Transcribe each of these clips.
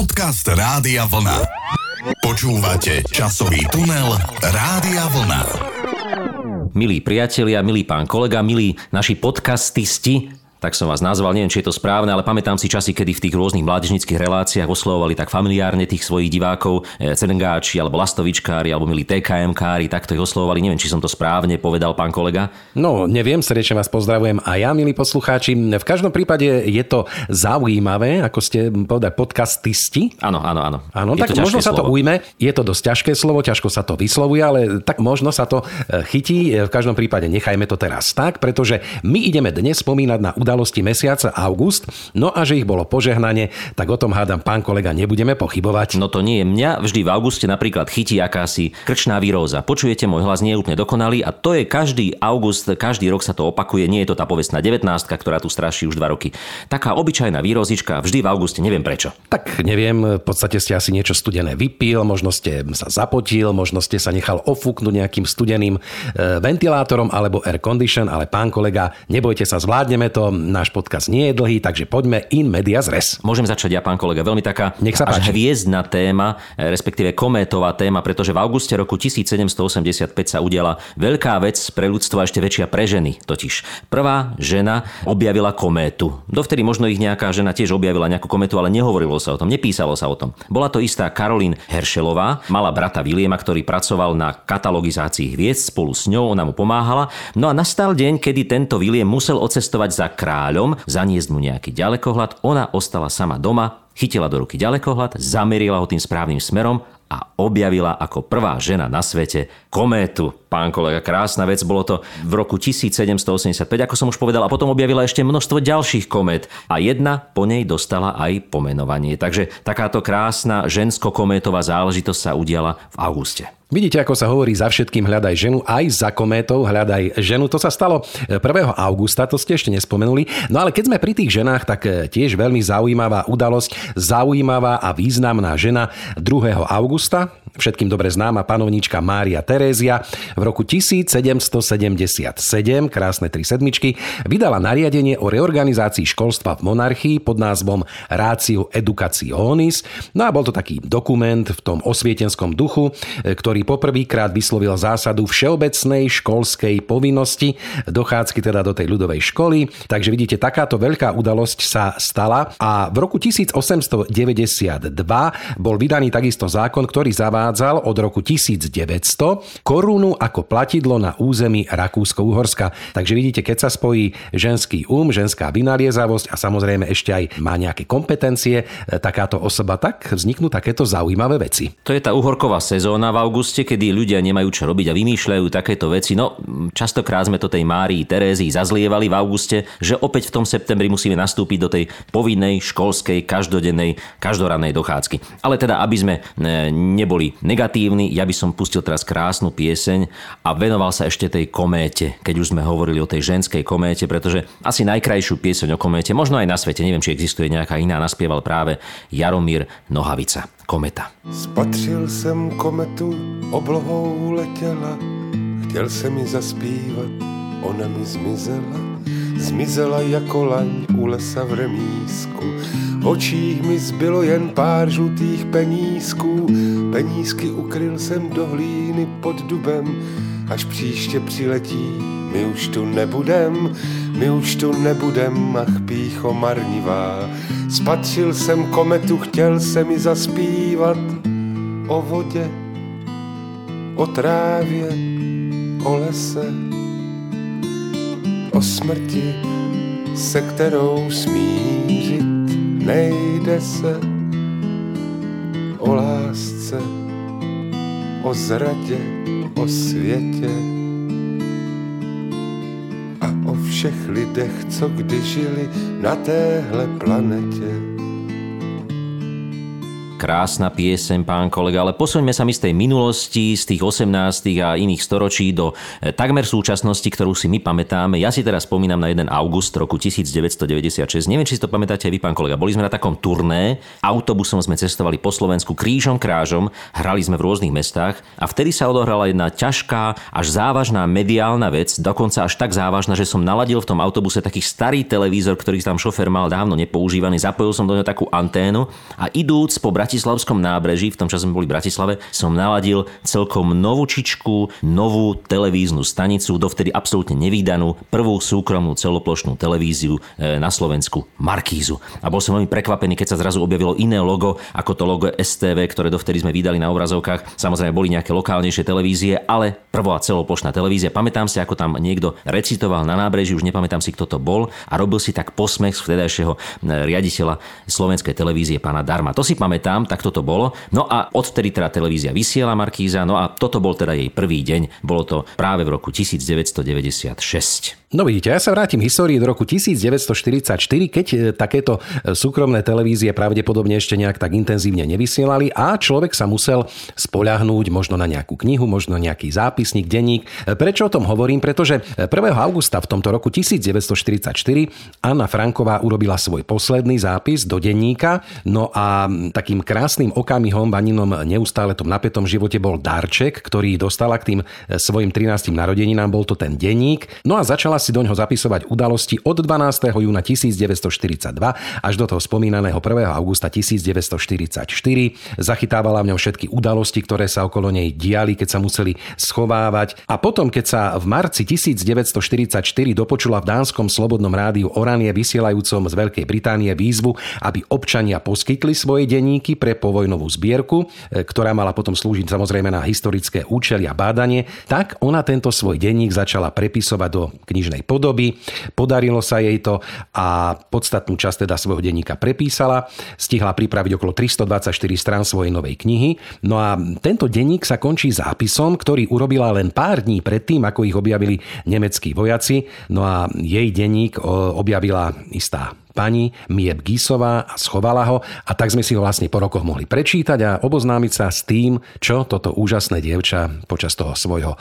Podcast Rádia Vlna. Počúvate časový tunel Rádia Vlna. Milí priatelia, milý pán kolega, milí naši podcastisti, tak som vás nazval, neviem, či je to správne, ale pamätám si časy, kedy v tých rôznych mládežnických reláciách oslovovali tak familiárne tých svojich divákov, e, alebo lastovičkári alebo milí TKM-kári, takto ich oslovovali. Neviem, či som to správne povedal, pán kolega. No, neviem, srdečne vás pozdravujem a ja, milí poslucháči. V každom prípade je to zaujímavé, ako ste povedali, podcastisti. Áno, áno, áno. Áno, tak možno ťažké sa to slovo. ujme. Je to dosť ťažké slovo, ťažko sa to vyslovuje, ale tak možno sa to e, chytí. E, V každom prípade nechajme to teraz tak, pretože my ideme dnes spomínať na udalosti mesiaca august. No a že ich bolo požehnanie, tak o tom hádam pán kolega nebudeme pochybovať. No to nie je mňa. Vždy v auguste napríklad chytí akási krčná výróza. Počujete, môj hlas nie je úplne dokonalý a to je každý august, každý rok sa to opakuje. Nie je to tá povestná 19, ktorá tu straší už dva roky. Taká obyčajná výrozička vždy v auguste, neviem prečo. Tak neviem, v podstate ste asi niečo studené vypil, možno ste sa zapotil, možno ste sa nechal ofúknuť nejakým studeným e, ventilátorom alebo air condition, ale pán kolega, nebojte sa, zvládneme to, náš podcast nie je dlhý, takže poďme in medias res. Môžem začať ja, pán kolega, veľmi taká Nech sa až páči. hviezdna téma, e, respektíve kométová téma, pretože v auguste roku 1785 sa udiala veľká vec pre ľudstvo a ešte väčšia pre ženy. Totiž prvá žena objavila kométu. Dovtedy možno ich nejaká žena tiež objavila nejakú kométu, ale nehovorilo sa o tom, nepísalo sa o tom. Bola to istá Karolín Heršelová, mala brata Viliema, ktorý pracoval na katalogizácii hviezd, spolu s ňou ona mu pomáhala. No a nastal deň, kedy tento William musel odcestovať za kráľom, zaniesť mu nejaký ďalekohľad, ona ostala sama doma, chytila do ruky ďalekohľad, zamerila ho tým správnym smerom a objavila ako prvá žena na svete kométu. Pán kolega, krásna vec, bolo to v roku 1785, ako som už povedal, a potom objavila ešte množstvo ďalších komét a jedna po nej dostala aj pomenovanie. Takže takáto krásna žensko-kométová záležitosť sa udiala v auguste. Vidíte, ako sa hovorí, za všetkým hľadaj ženu, aj za kométou hľadaj ženu. To sa stalo 1. augusta, to ste ešte nespomenuli. No ale keď sme pri tých ženách, tak e, tiež veľmi zaujímavá udalosť, zaujímavá a významná žena 2. augusta, všetkým dobre známa panovnička Mária Terézia, v roku 1777, krásne tri sedmičky, vydala nariadenie o reorganizácii školstva v monarchii pod názvom Ratio Educationis. No a bol to taký dokument v tom osvietenskom duchu, e, ktorý poprvýkrát vyslovil zásadu všeobecnej školskej povinnosti, dochádzky teda do tej ľudovej školy. Takže vidíte, takáto veľká udalosť sa stala a v roku 1892 bol vydaný takisto zákon, ktorý zavádzal od roku 1900 korunu ako platidlo na území Rakúsko-Uhorska. Takže vidíte, keď sa spojí ženský um, ženská vynaliezavosť a samozrejme ešte aj má nejaké kompetencie, e, takáto osoba, tak vzniknú takéto zaujímavé veci. To je tá uhorková sezóna v auguste, kedy ľudia nemajú čo robiť a vymýšľajú takéto veci. No, častokrát sme to tej Márii Terézii zazlievali v auguste, že opäť v tom septembri musíme nastúpiť do tej povinnej školskej, každodennej, každorannej dochádzky. Ale teda, aby sme e, neboli negatívni, ja by som pustil teraz krásnu pieseň a venoval sa ešte tej kométe, keď už sme hovorili o tej ženskej kométe, pretože asi najkrajšiu pieseň o kométe, možno aj na svete, neviem, či existuje nejaká iná, naspieval práve Jaromír Nohavica. Kometa. Spatřil jsem kometu, oblohou letěla, chtěl jsem mi zaspívat, ona mi zmizela. Zmizela jako laň u lesa v remísku, očích mi zbylo jen pár žlutých penízků, penízky ukryl jsem do hlíny pod dubem, až příště přiletí, my už tu nebudem, my už tu nebudem, ach pícho marnivá. Spatřil jsem kometu, chtěl se mi zaspívat. O vodě, o trávě, o lese, o smrti, se kterou smířit nejde se, o lásce, o zradě, o světě a o všech lidech, co kdy žili na téhle planetě. Krásna pieseň, pán kolega, ale posuňme sa mi z tej minulosti, z tých 18. a iných storočí do e, takmer súčasnosti, ktorú si my pamätáme. Ja si teraz spomínam na jeden august roku 1996. Neviem, či si to pamätáte aj vy, pán kolega. Boli sme na takom turné, autobusom sme cestovali po Slovensku krížom krážom, hrali sme v rôznych mestách a vtedy sa odohrala jedna ťažká, až závažná mediálna vec, dokonca až tak závažná, že som naladil v tom autobuse taký starý televízor, ktorý tam šofer mal dávno nepoužívaný, zapojil som do neho takú anténu a idúc po Bratislavskom nábreží, v tom čase sme boli v Bratislave, som naladil celkom novúčičku, novú televíznu stanicu, dovtedy absolútne nevýdanú, prvú súkromnú celoplošnú televíziu e, na Slovensku, Markízu. A bol som veľmi prekvapený, keď sa zrazu objavilo iné logo, ako to logo STV, ktoré dovtedy sme vydali na obrazovkách. Samozrejme boli nejaké lokálnejšie televízie, ale prvá celoplošná televízia. Pamätám si, ako tam niekto recitoval na nábreží, už nepamätám si, kto to bol a robil si tak posmech z vtedajšieho e, riaditeľa slovenskej televízie pána Darma. To si pamätám, tam, tak toto bolo. No a odvtedy teda televízia vysiela Markíza, no a toto bol teda jej prvý deň. Bolo to práve v roku 1996. No vidíte, ja sa vrátim histórii do roku 1944, keď e, takéto e, súkromné televízie pravdepodobne ešte nejak tak intenzívne nevysielali a človek sa musel spoľahnúť možno na nejakú knihu, možno nejaký zápisník, denník. E, prečo o tom hovorím? Pretože 1. augusta v tomto roku 1944 Anna Franková urobila svoj posledný zápis do denníka, no a takým krásnym okamihom v Aninom neustále tom napätom živote bol darček, ktorý dostala k tým svojim 13. narodeninám, bol to ten denník. No a začala si do ňoho zapisovať udalosti od 12. júna 1942 až do toho spomínaného 1. augusta 1944. Zachytávala v ňom všetky udalosti, ktoré sa okolo nej diali, keď sa museli schovávať. A potom, keď sa v marci 1944 dopočula v dánskom slobodnom rádiu Oranie vysielajúcom z Veľkej Británie výzvu, aby občania poskytli svoje denníky pre povojnovú zbierku, e, ktorá mala potom slúžiť samozrejme na historické účely a bádanie, tak ona tento svoj denník začala prepisovať do knižnej knižnej podoby. Podarilo sa jej to a podstatnú časť teda svojho denníka prepísala. Stihla pripraviť okolo 324 strán svojej novej knihy. No a tento denník sa končí zápisom, ktorý urobila len pár dní predtým, ako ich objavili nemeckí vojaci. No a jej denník objavila istá pani Mieb Gísová a schovala ho a tak sme si ho vlastne po rokoch mohli prečítať a oboznámiť sa s tým, čo toto úžasné dievča počas toho svojho e,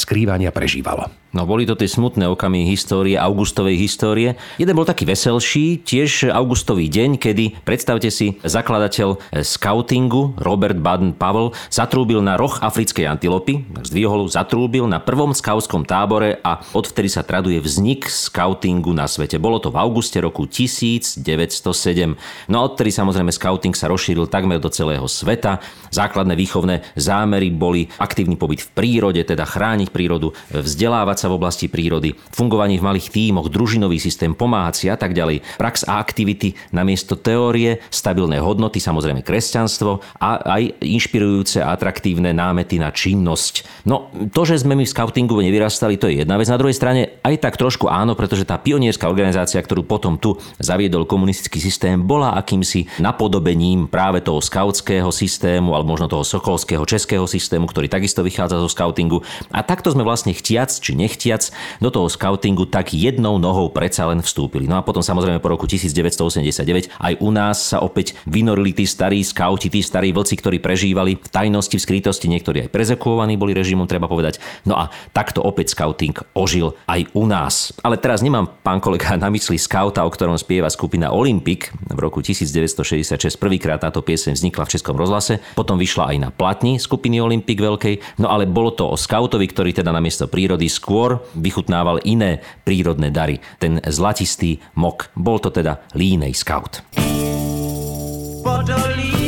skrývania prežívalo. No boli to tie smutné okamy histórie, augustovej histórie. Jeden bol taký veselší, tiež augustový deň, kedy, predstavte si, zakladateľ scoutingu Robert Baden-Powell zatrúbil na roh africkej antilopy, zdvihol, zatrúbil na prvom skautskom tábore a odvtedy sa traduje vznik scoutingu na svete. Bolo to v auguste roku 1907. No a odtedy samozrejme scouting sa rozšíril takmer do celého sveta. Základné výchovné zámery boli aktívny pobyt v prírode, teda chrániť prírodu, vzdelávať sa v oblasti prírody, fungovanie v malých tímoch, družinový systém, pomáhať si a tak ďalej. Prax a aktivity namiesto teórie, stabilné hodnoty, samozrejme kresťanstvo a aj inšpirujúce a atraktívne námety na činnosť. No to, že sme my v scoutingu nevyrastali, to je jedna vec. Na druhej strane aj tak trošku áno, pretože tá pionierská organizácia, ktorú potom tu zaviedol komunistický systém, bola akýmsi napodobením práve toho skautského systému alebo možno toho sokolského českého systému, ktorý takisto vychádza zo skautingu. A takto sme vlastne chtiac či nech nechtiac do toho scoutingu tak jednou nohou predsa len vstúpili. No a potom samozrejme po roku 1989 aj u nás sa opäť vynorili tí starí skauti, tí starí vlci, ktorí prežívali v tajnosti, v skrytosti, niektorí aj prezekuovaní boli režimom, treba povedať. No a takto opäť scouting ožil aj u nás. Ale teraz nemám, pán kolega, na mysli skauta, o ktorom spieva skupina Olympic. V roku 1966 prvýkrát táto pieseň vznikla v Českom rozhlase, potom vyšla aj na platni skupiny Olympic veľkej, no ale bolo to o skautovi, ktorý teda namiesto prírody skôr vychutnával iné prírodné dary. Ten zlatistý mok. Bol to teda línej scout. Podolí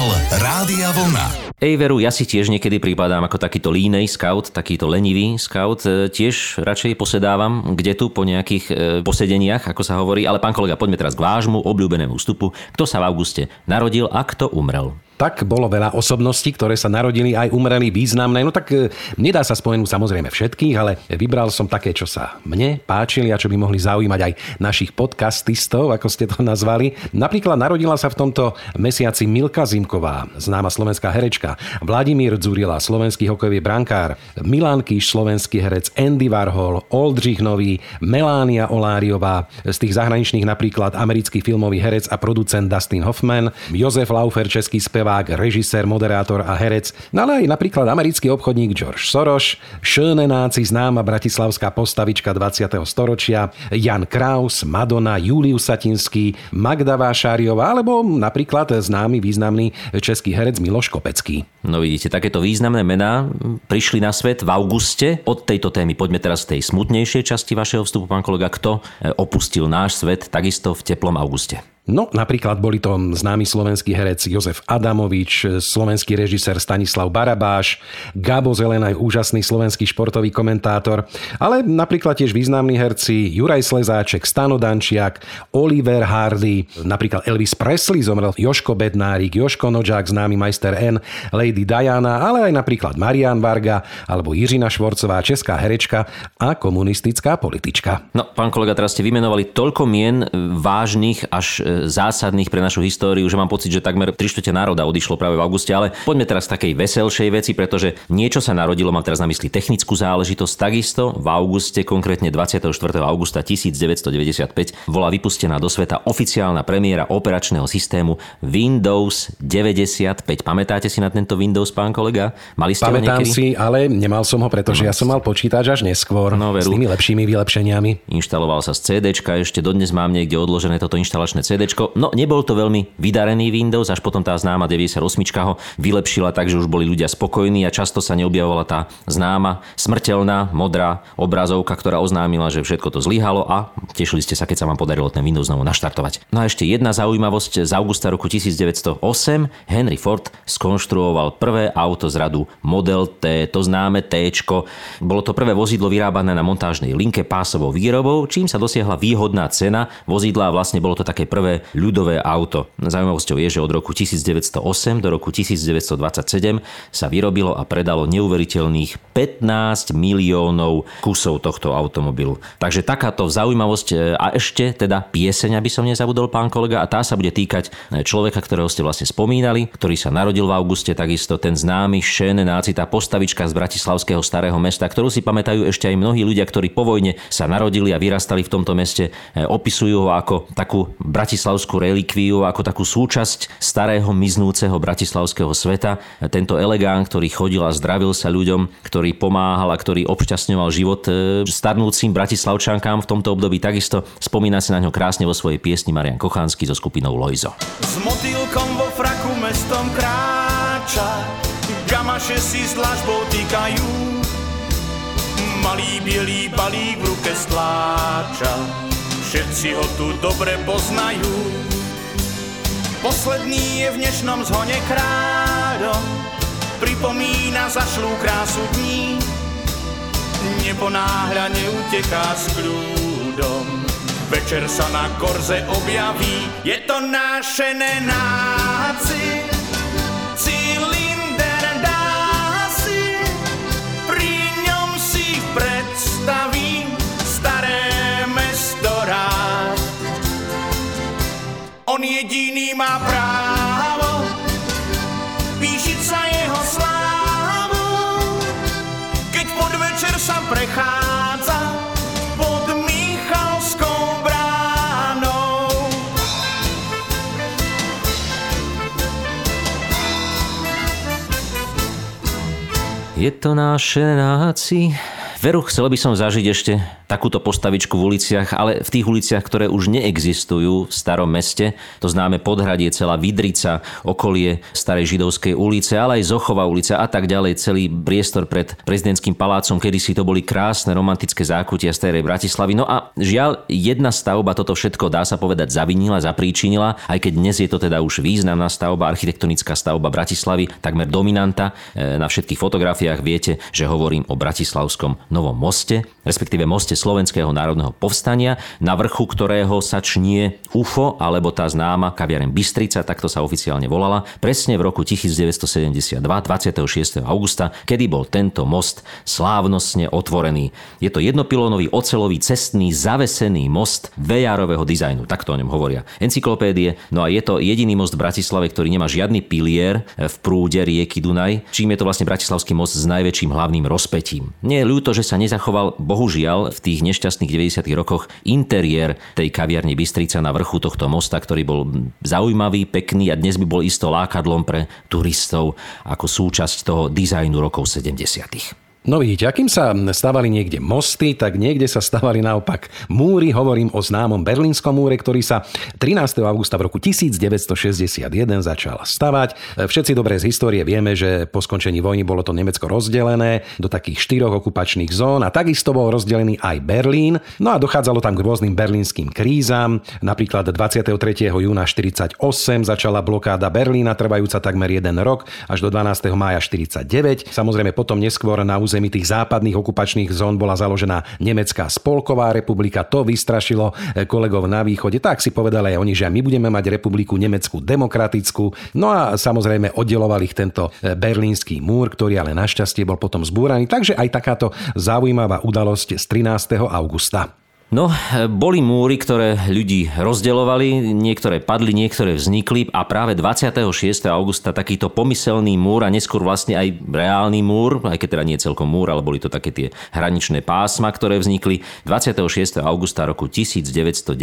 Tunel Rádia Vlna. Ej veru, ja si tiež niekedy prípadám ako takýto línej scout, takýto lenivý scout. E, tiež radšej posedávam kde tu po nejakých e, posedeniach, ako sa hovorí. Ale pán kolega, poďme teraz k vášmu obľúbenému vstupu. Kto sa v auguste narodil a kto umrel? Tak bolo veľa osobností, ktoré sa narodili aj umreli významné. No tak e, nedá sa spomenúť samozrejme všetkých, ale vybral som také, čo sa mne páčili a čo by mohli zaujímať aj našich podcastistov, ako ste to nazvali. Napríklad narodila sa v tomto mesiaci Milka Zimková, známa slovenská herečka, Vladimír Dzurila, slovenský hokejový brankár, Milan Kíš, slovenský herec, Andy Warhol, Oldřich Nový, Melania Oláriová, z tých zahraničných napríklad americký filmový herec a producent Dustin Hoffman, Jozef Laufer, český spevák spevák, režisér, moderátor a herec, no ale aj napríklad americký obchodník George Soros, Schönenáci, známa bratislavská postavička 20. storočia, Jan Kraus, Madonna, Julius Satinský, Magda Vášáriová alebo napríklad známy významný český herec Miloš Kopecký. No vidíte, takéto významné mená prišli na svet v auguste. Od tejto témy poďme teraz v tej smutnejšej časti vašeho vstupu, pán kolega. Kto opustil náš svet takisto v teplom auguste? No, napríklad boli to známy slovenský herec Jozef Adamovič, slovenský režisér Stanislav Barabáš, Gabo Zelena je úžasný slovenský športový komentátor, ale napríklad tiež významní herci Juraj Slezáček, Stano Dančiak, Oliver Hardy, napríklad Elvis Presley zomrel, Joško Bednárik, Joško Nožák, známy majster N, Lady Diana, ale aj napríklad Marian Varga alebo Jiřina Švorcová, česká herečka a komunistická politička. No, pán kolega, teraz ste vymenovali toľko mien vážnych až zásadných pre našu históriu, že mám pocit, že takmer 3 štvrte národa odišlo práve v auguste. Ale poďme teraz k takej veselšej veci, pretože niečo sa narodilo, mám teraz na mysli technickú záležitosť. Takisto v auguste, konkrétne 24. augusta 1995, bola vypustená do sveta oficiálna premiéra operačného systému Windows 95. Pamätáte si na tento Windows, pán kolega? Mali ste Pamätám ho si, ale nemal som ho, pretože ja som mal počítač až neskôr. No, veru. S tými lepšími vylepšeniami. Inštaloval sa z CD, ešte dodnes mám niekde odložené toto inštalačné CD No nebol to veľmi vydarený Windows, až potom tá známa 98 ho vylepšila tak, že už boli ľudia spokojní a často sa neobjavovala tá známa smrteľná modrá obrazovka, ktorá oznámila, že všetko to zlyhalo a tešili ste sa, keď sa vám podarilo ten Windows znovu naštartovať. No a ešte jedna zaujímavosť z augusta roku 1908 Henry Ford skonštruoval prvé auto z radu Model T, to známe T. Bolo to prvé vozidlo vyrábané na montážnej linke pásovou výrobou, čím sa dosiahla výhodná cena vozidla a vlastne bolo to také prvé ľudové auto. Zaujímavosťou je, že od roku 1908 do roku 1927 sa vyrobilo a predalo neuveriteľných 15 miliónov kusov tohto automobilu. Takže takáto zaujímavosť e, a ešte teda pieseň, aby som nezabudol pán kolega, a tá sa bude týkať e, človeka, ktorého ste vlastne spomínali, ktorý sa narodil v auguste, takisto ten známy Šen Náci, tá postavička z Bratislavského starého mesta, ktorú si pamätajú ešte aj mnohí ľudia, ktorí po vojne sa narodili a vyrastali v tomto meste, e, opisujú ho ako takú Bratislavskú bratislavskú relikviu ako takú súčasť starého miznúceho bratislavského sveta. Tento elegán, ktorý chodil a zdravil sa ľuďom, ktorý pomáhal a ktorý obšťastňoval život e, starnúcim bratislavčankám v tomto období, takisto spomína si na ňo krásne vo svojej piesni Marian Kochánsky so skupinou Lojzo. S motýlkom vo fraku mestom kráča, gamaše si s dlažbou týkajú, malý bielý balík v ruke stláča všetci ho tu dobre poznajú. Posledný je v dnešnom zhone kráľom, pripomína zašlú krásu dní. Nebo náhľa neuteká s kľúdom, večer sa na korze objaví, je to naše nenáci. Má právo píšiť sa jeho slávu, keď podvečer sa prechádza pod Michalskou bránou. Je to naše náci, Veru, chcel by som zažiť ešte takúto postavičku v uliciach, ale v tých uliciach, ktoré už neexistujú v starom meste. To známe podhradie, celá Vidrica, okolie starej židovskej ulice, ale aj Zochová ulica a tak ďalej. Celý priestor pred prezidentským palácom, kedy si to boli krásne romantické zákutia starej Bratislavy. No a žiaľ, jedna stavba toto všetko dá sa povedať zavinila, zapríčinila, aj keď dnes je to teda už významná stavba, architektonická stavba Bratislavy, takmer dominanta. E, na všetkých fotografiách viete, že hovorím o Bratislavskom Novom moste, respektíve moste Slovenského národného povstania, na vrchu ktorého sa čnie UFO, alebo tá známa kaviareň Bystrica, takto sa oficiálne volala, presne v roku 1972, 26. augusta, kedy bol tento most slávnostne otvorený. Je to jednopilónový ocelový cestný zavesený most vejárového dizajnu, takto o ňom hovoria encyklopédie. No a je to jediný most v Bratislave, ktorý nemá žiadny pilier v prúde rieky Dunaj, čím je to vlastne Bratislavský most s najväčším hlavným rozpetím. Nie je ľúto, že sa nezachoval bohužiaľ v tých nešťastných 90. rokoch interiér tej kaviarne Bystrica na vrchu tohto mosta, ktorý bol zaujímavý, pekný a dnes by bol isto lákadlom pre turistov ako súčasť toho dizajnu rokov 70. No vidíte, akým sa stavali niekde mosty, tak niekde sa stavali naopak múry. Hovorím o známom Berlínskom múre, ktorý sa 13. augusta v roku 1961 začal stavať. Všetci dobre z histórie vieme, že po skončení vojny bolo to Nemecko rozdelené do takých štyroch okupačných zón a takisto bol rozdelený aj Berlín. No a dochádzalo tam k rôznym berlínskym krízam. Napríklad 23. júna 48 začala blokáda Berlína, trvajúca takmer jeden rok, až do 12. mája 49. Samozrejme potom neskôr na území tých západných okupačných zón bola založená Nemecká spolková republika. To vystrašilo eh, kolegov na východe. Tak si povedali aj oni, že my budeme mať republiku Nemeckú demokratickú. No a samozrejme oddelovali ich tento eh, berlínsky múr, ktorý ale našťastie bol potom zbúraný. Takže aj takáto zaujímavá udalosť z 13. augusta. No, boli múry, ktoré ľudí rozdeľovali, niektoré padli, niektoré vznikli a práve 26. augusta takýto pomyselný múr a neskôr vlastne aj reálny múr, aj keď teda nie celkom múr, ale boli to také tie hraničné pásma, ktoré vznikli 26. augusta roku 1992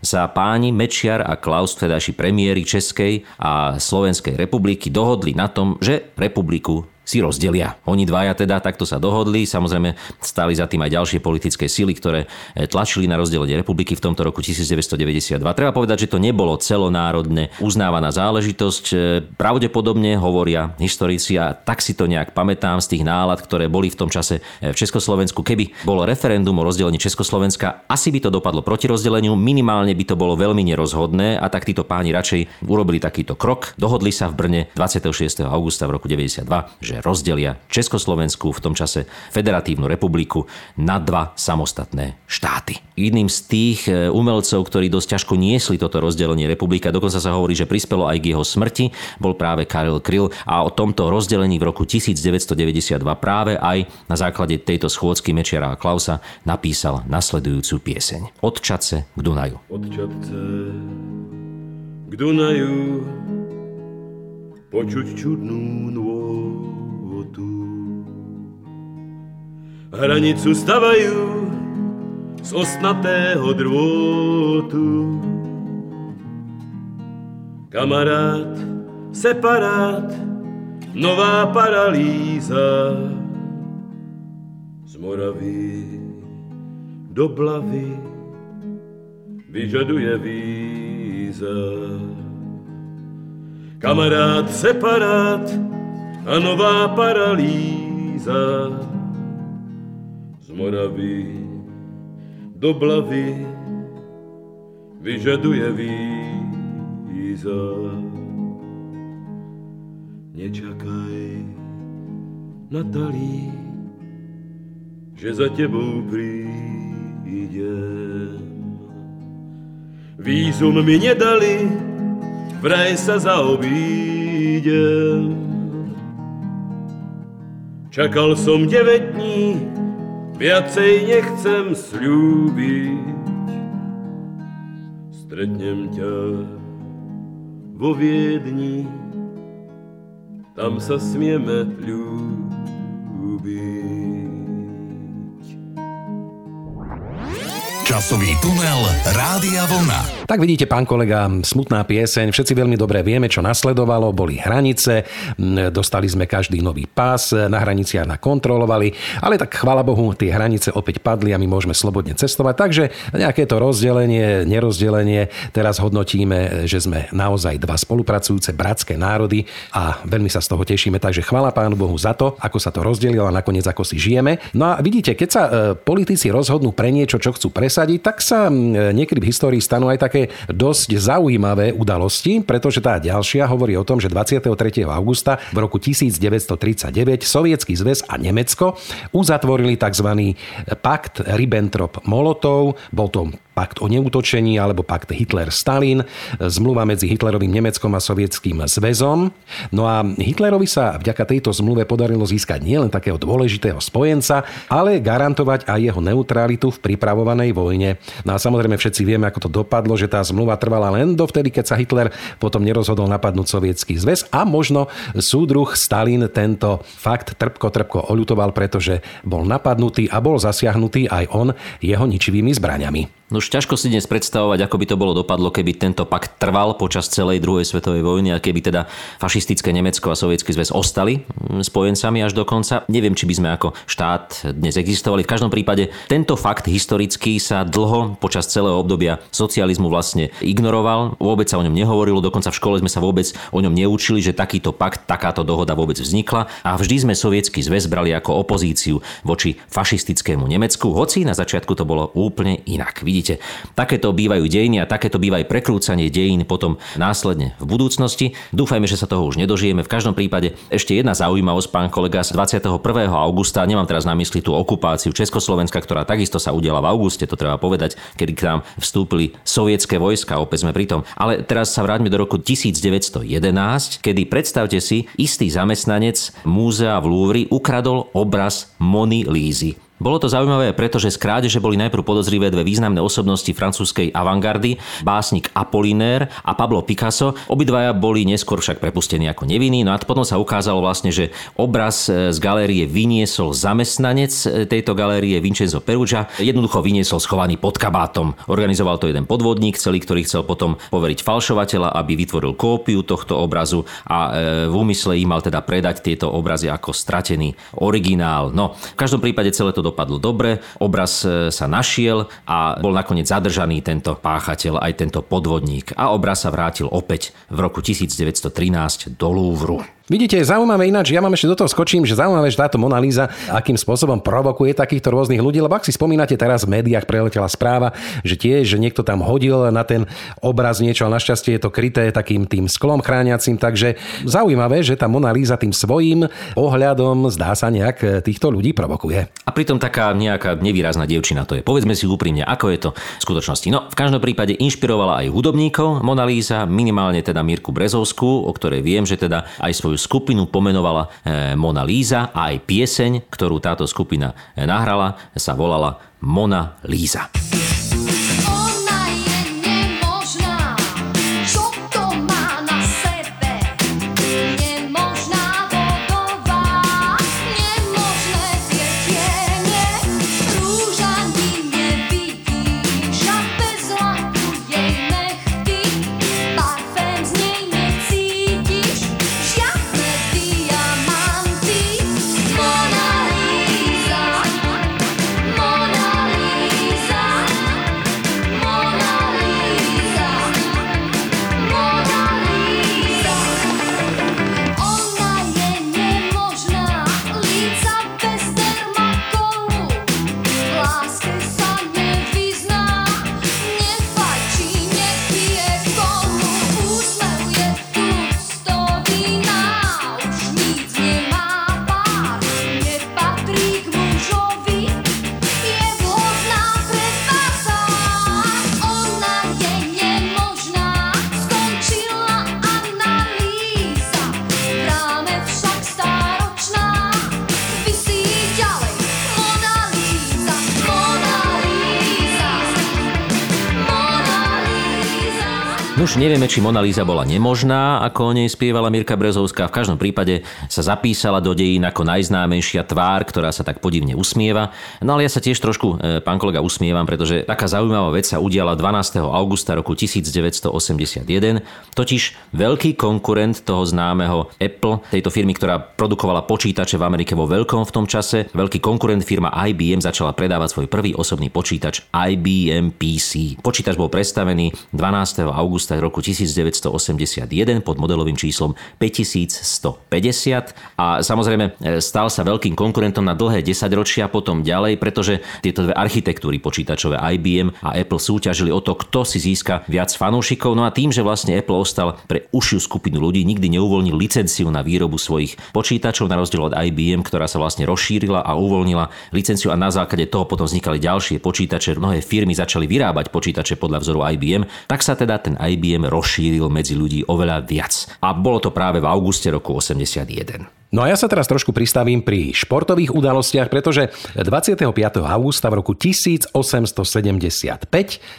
sa páni Mečiar a Klaus, vtedajší premiéry Českej a Slovenskej republiky dohodli na tom, že republiku si rozdelia. Oni dvaja teda takto sa dohodli, samozrejme stali za tým aj ďalšie politické síly, ktoré e, tlačili na rozdelenie republiky v tomto roku 1992. Treba povedať, že to nebolo celonárodne uznávaná záležitosť. E, pravdepodobne hovoria historici a tak si to nejak pamätám z tých nálad, ktoré boli v tom čase e, v Československu. Keby bolo referendum o rozdelení Československa, asi by to dopadlo proti rozdeleniu, minimálne by to bolo veľmi nerozhodné a tak títo páni radšej urobili takýto krok. Dohodli sa v Brne 26. augusta v roku 92, že že rozdelia Československu v tom čase Federatívnu republiku na dva samostatné štáty. Jedným z tých e, umelcov, ktorí dosť ťažko niesli toto rozdelenie republika, dokonca sa hovorí, že prispelo aj k jeho smrti, bol práve Karel Kryl a o tomto rozdelení v roku 1992 práve aj na základe tejto schôdzky Mečiara a Klausa napísal nasledujúcu pieseň. Od Čace k Dunaju. Od Čace k Dunaju počuť čudnú nôž Hranicu stavajú z osnatého drôtu. Kamarát, separát, nová paralýza. Z Moravy do Blavy vyžaduje víza. Kamarát, separát a nová paralýza Moravy do Blavy vyžaduje víza. Nečakaj, Natalí, že za tebou prídem. Vízum mi nedali, vraj sa zaobídem. Čakal som 9 dní, Viacej nechcem slúbiť, stretnem ťa vo Viedni, tam sa smieme ľúbiť. Časový tunel Rádia Vlna. Tak vidíte, pán kolega, smutná pieseň, všetci veľmi dobre vieme, čo nasledovalo, boli hranice, dostali sme každý nový pás, na hraniciach nakontrolovali, ale tak chvála Bohu, tie hranice opäť padli a my môžeme slobodne cestovať, takže nejaké to rozdelenie, nerozdelenie, teraz hodnotíme, že sme naozaj dva spolupracujúce bratské národy a veľmi sa z toho tešíme, takže chvála pánu Bohu za to, ako sa to rozdelilo a nakoniec ako si žijeme. No a vidíte, keď sa e, politici rozhodnú pre niečo, čo chcú presadiť, tak sa niekedy v histórii stanú aj také dosť zaujímavé udalosti, pretože tá ďalšia hovorí o tom, že 23. augusta v roku 1939 Sovietský zväz a Nemecko uzatvorili tzv. pakt Ribbentrop-Molotov. Bol to pakt o neútočení alebo pakt Hitler-Stalin, zmluva medzi Hitlerovým Nemeckom a Sovietským zväzom. No a Hitlerovi sa vďaka tejto zmluve podarilo získať nielen takého dôležitého spojenca, ale garantovať aj jeho neutralitu v pripravovanej vojne. No a samozrejme všetci vieme, ako to dopadlo, že tá zmluva trvala len dovtedy, keď sa Hitler potom nerozhodol napadnúť Sovietský zväz a možno súdruh Stalin tento fakt trpko trpko oľutoval, pretože bol napadnutý a bol zasiahnutý aj on jeho ničivými zbraňami. No už ťažko si dnes predstavovať, ako by to bolo dopadlo, keby tento pakt trval počas celej druhej svetovej vojny a keby teda fašistické Nemecko a Sovietský zväz ostali mm, spojencami až do konca. Neviem, či by sme ako štát dnes existovali. V každom prípade tento fakt historický sa dlho počas celého obdobia socializmu vlastne ignoroval. Vôbec sa o ňom nehovorilo, dokonca v škole sme sa vôbec o ňom neučili, že takýto pakt, takáto dohoda vôbec vznikla. A vždy sme Sovietský zväz brali ako opozíciu voči fašistickému Nemecku, hoci na začiatku to bolo úplne inak. Vidíte, vidíte, takéto bývajú dejiny a takéto býva aj prekrúcanie dejín potom následne v budúcnosti. Dúfajme, že sa toho už nedožijeme. V každom prípade ešte jedna zaujímavosť, pán kolega, z 21. augusta, nemám teraz na mysli tú okupáciu Československa, ktorá takisto sa udiala v auguste, to treba povedať, kedy k nám vstúpili sovietské vojska, opäť sme pri tom. Ale teraz sa vráťme do roku 1911, kedy predstavte si, istý zamestnanec múzea v Louvre ukradol obraz Mony Lízy. Bolo to zaujímavé, pretože z krádeže boli najprv podozrivé dve významné osobnosti francúzskej avantgardy, básnik Apollinaire a Pablo Picasso. Obidvaja boli neskôr však prepustení ako nevinní, no a potom sa ukázalo vlastne, že obraz e, z galérie vyniesol zamestnanec e, tejto galérie Vincenzo Perugia. Jednoducho vyniesol schovaný pod kabátom. Organizoval to jeden podvodník, celý, ktorý chcel potom poveriť falšovateľa, aby vytvoril kópiu tohto obrazu a e, v úmysle im mal teda predať tieto obrazy ako stratený originál. No, v každom prípade celé to dopadlo dobre, obraz e, sa našiel a bol nakoniec zadržaný tento páchateľ, aj tento podvodník a obraz sa vrátil opäť v roku 1913 do Louvru. Vidíte, zaujímavé ináč, ja mám ešte do toho skočím, že zaujímavé, že táto Mona Lisa akým spôsobom provokuje takýchto rôznych ľudí, lebo ak si spomínate teraz v médiách preletela správa, že tiež, že niekto tam hodil na ten obraz niečo, ale našťastie je to kryté takým tým sklom chrániacim, takže zaujímavé, že tá Mona Lisa tým svojím ohľadom zdá sa nejak týchto ľudí provokuje. A pritom taká nejaká nevýrazná dievčina to je. Povedzme si úprimne, ako je to v skutočnosti. No, v každom prípade inšpirovala aj hudobníkov Mona Lisa, minimálne teda Mirku Brezovskú, o ktorej viem, že teda aj svoju skupinu pomenovala eh, Mona Lisa a aj pieseň, ktorú táto skupina eh, nahrala, sa volala Mona Lisa. Už nevieme, či Mona Lisa bola nemožná, ako o nej spievala Mirka Brezovská. V každom prípade sa zapísala do dejín ako najznámejšia tvár, ktorá sa tak podivne usmieva. No ale ja sa tiež trošku, e, pán kolega, usmievam, pretože taká zaujímavá vec sa udiala 12. augusta roku 1981. Totiž veľký konkurent toho známeho Apple, tejto firmy, ktorá produkovala počítače v Amerike vo veľkom v tom čase, veľký konkurent firma IBM začala predávať svoj prvý osobný počítač IBM PC. Počítač bol predstavený 12. augusta augusta roku 1981 pod modelovým číslom 5150 a samozrejme e, stal sa veľkým konkurentom na dlhé 10 ročia potom ďalej, pretože tieto dve architektúry počítačové IBM a Apple súťažili o to, kto si získa viac fanúšikov. No a tým, že vlastne Apple ostal pre užšiu skupinu ľudí, nikdy neuvoľnil licenciu na výrobu svojich počítačov, na rozdiel od IBM, ktorá sa vlastne rozšírila a uvoľnila licenciu a na základe toho potom vznikali ďalšie počítače. Mnohé firmy začali vyrábať počítače podľa vzoru IBM, tak sa teda ten IBM rozšíril medzi ľudí oveľa viac. A bolo to práve v auguste roku 81. No a ja sa teraz trošku pristavím pri športových udalostiach, pretože 25. augusta v roku 1875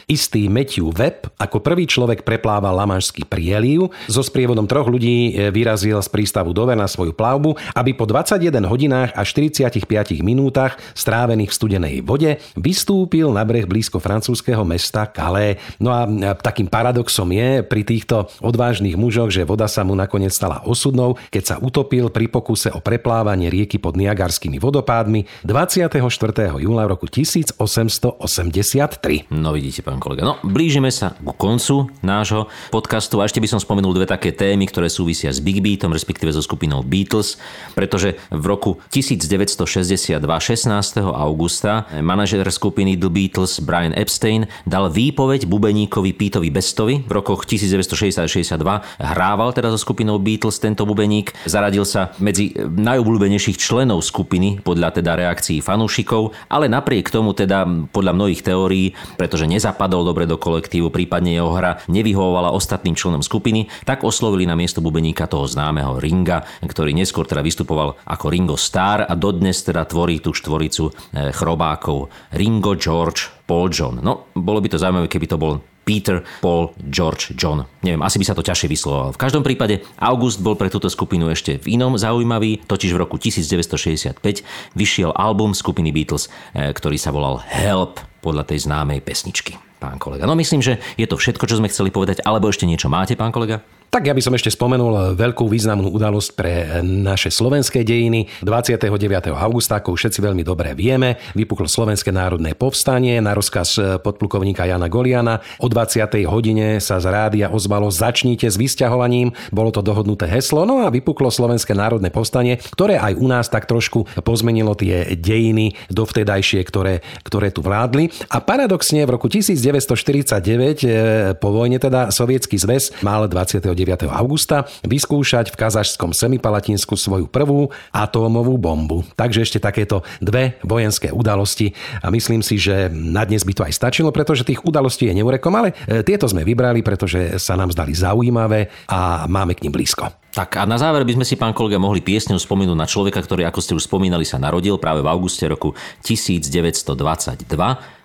istý Matthew Webb ako prvý človek preplával Lamanšský prieliv. So sprievodom troch ľudí e, vyrazil z prístavu Dover na svoju plavbu, aby po 21 hodinách a 45 minútach strávených v studenej vode vystúpil na breh blízko francúzského mesta Calais. No a takým paradoxom je pri týchto odvážnych mužoch, že voda sa mu nakoniec stala osudnou, keď sa utopil pri pokuse o preplávanie rieky pod Niagarskými vodopádmi 24. júla roku 1883. No vidíte, pán kolega. No, blížime sa ku koncu nášho podcastu a ešte by som spomenul dve také témy, ktoré súvisia s Big Beatom, respektíve so skupinou Beatles, pretože v roku 1962, 16. augusta, manažer skupiny The Beatles Brian Epstein dal výpoveď bubeníkovi Petovi Bestovi. V rokoch 1960-62 hrával teda so skupinou Beatles tento bubeník, zaradil sa medzi medzi najobľúbenejších členov skupiny podľa teda reakcií fanúšikov, ale napriek tomu teda podľa mnohých teórií, pretože nezapadol dobre do kolektívu, prípadne jeho hra nevyhovovala ostatným členom skupiny, tak oslovili na miesto bubeníka toho známeho Ringa, ktorý neskôr teda vystupoval ako Ringo Starr a dodnes teda tvorí tú štvoricu eh, chrobákov Ringo George Paul John. No, bolo by to zaujímavé, keby to bol Peter, Paul, George, John. Neviem, asi by sa to ťažšie vyslovalo. V každom prípade August bol pre túto skupinu ešte v inom zaujímavý, totiž v roku 1965 vyšiel album skupiny Beatles, eh, ktorý sa volal Help podľa tej známej pesničky. Pán kolega. No myslím, že je to všetko, čo sme chceli povedať, alebo ešte niečo máte, pán kolega? Tak ja by som ešte spomenul veľkú významnú udalosť pre naše slovenské dejiny. 29. augusta, ako všetci veľmi dobre vieme, vypuklo Slovenské národné povstanie na rozkaz podplukovníka Jana Goliana. O 20. hodine sa z rádia ozvalo začnite s vysťahovaním. Bolo to dohodnuté heslo, no a vypuklo Slovenské národné povstanie, ktoré aj u nás tak trošku pozmenilo tie dejiny dovtedajšie, ktoré, ktoré tu vládli. A paradoxne v roku 1949 eh, po vojne teda Sovietský zväz mal 29 9. augusta vyskúšať v kazašskom Semipalatinsku svoju prvú atómovú bombu. Takže ešte takéto dve vojenské udalosti a myslím si, že na dnes by to aj stačilo, pretože tých udalostí je neurekom, ale e, tieto sme vybrali, pretože sa nám zdali zaujímavé a máme k ním blízko. Tak a na záver by sme si, pán kolega, mohli piesňou spomenúť na človeka, ktorý, ako ste už spomínali, sa narodil práve v auguste roku 1922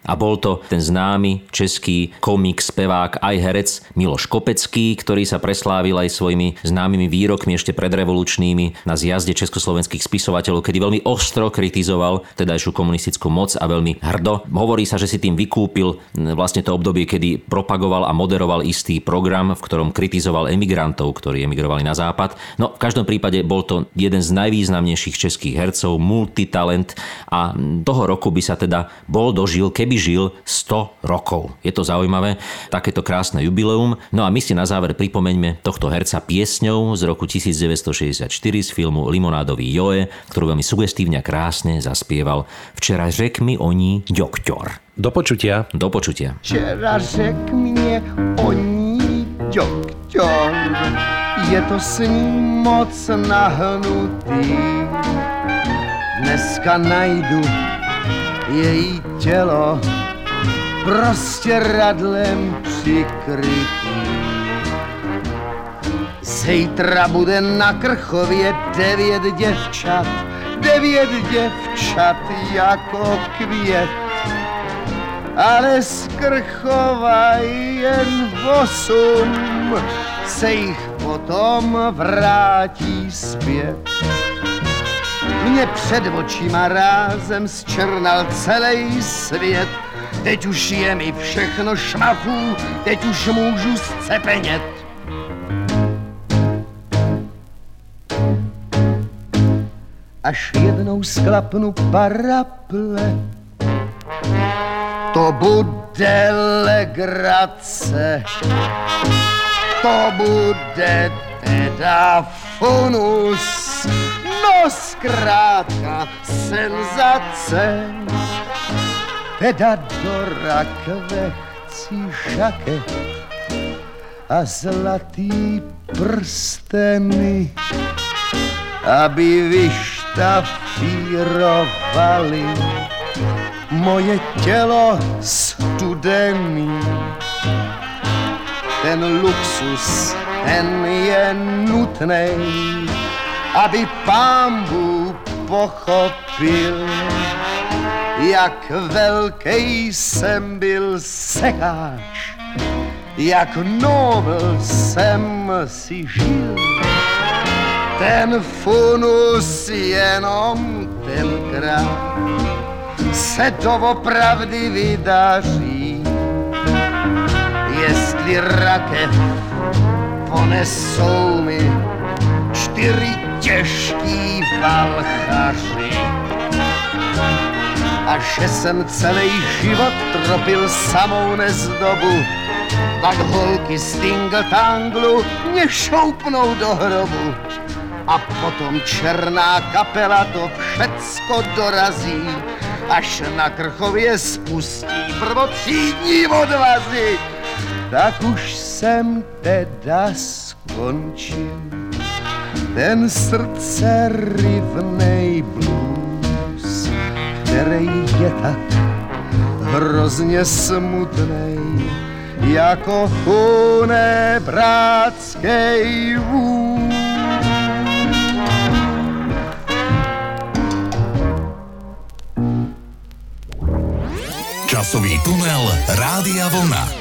a bol to ten známy český komik, spevák aj herec Miloš Kopecký, ktorý sa preslávil aj svojimi známymi výrokmi ešte predrevolučnými na zjazde československých spisovateľov, kedy veľmi ostro kritizoval tedajšiu komunistickú moc a veľmi hrdo. Hovorí sa, že si tým vykúpil vlastne to obdobie, kedy propagoval a moderoval istý program, v ktorom kritizoval emigrantov, ktorí emigrovali na západ. No v každom prípade bol to jeden z najvýznamnejších českých hercov, multitalent a toho roku by sa teda bol dožil, keby keby žil 100 rokov. Je to zaujímavé, takéto krásne jubileum. No a my si na záver pripomeňme tohto herca piesňou z roku 1964 z filmu Limonádový Joe, ktorú veľmi sugestívne a krásne zaspieval Včera řek mi ní doktor. Do počutia. Do počutia. Včera řek mě o ní doktor, je to s ní moc nahnutý. Dneska najdu její tělo prostě radlem přikrytý. Zítra bude na Krchově devět děvčat, devět děvčat jako květ. ale z Krchova jen osm se jich potom vrátí zpět. Mě před očima rázem zčernal celý svět, teď už je mi všechno šmafů, teď už můžu scepenět. Až jednou sklapnu paraple, to bude legrace, to bude teda funus, no zkrátka senzace. Teda do rakve chci žaket a zlatý prsteny, aby vyštafírovali moje tělo studený. Ten luxus, ten je nutnej, aby pán Bůh pochopil, jak velký jsem byl sekáč, jak nobel jsem si žil. Ten funus jenom tenkrát se doopravdy vydaří. Jestli rakev ponesou mi čtyři těžký valchaři. A že jsem celý život tropil samou nezdobu, tak holky z Tingletanglu mě šoupnou do hrobu. A potom černá kapela to všecko dorazí, až na Krchově spustí prvotřídní odvazy. Tak už jsem teda skončil ten srdce rivnej blues, který je tak hrozně smutnej, jako funebráckej vůz. Časový tunel Rádia Vlna.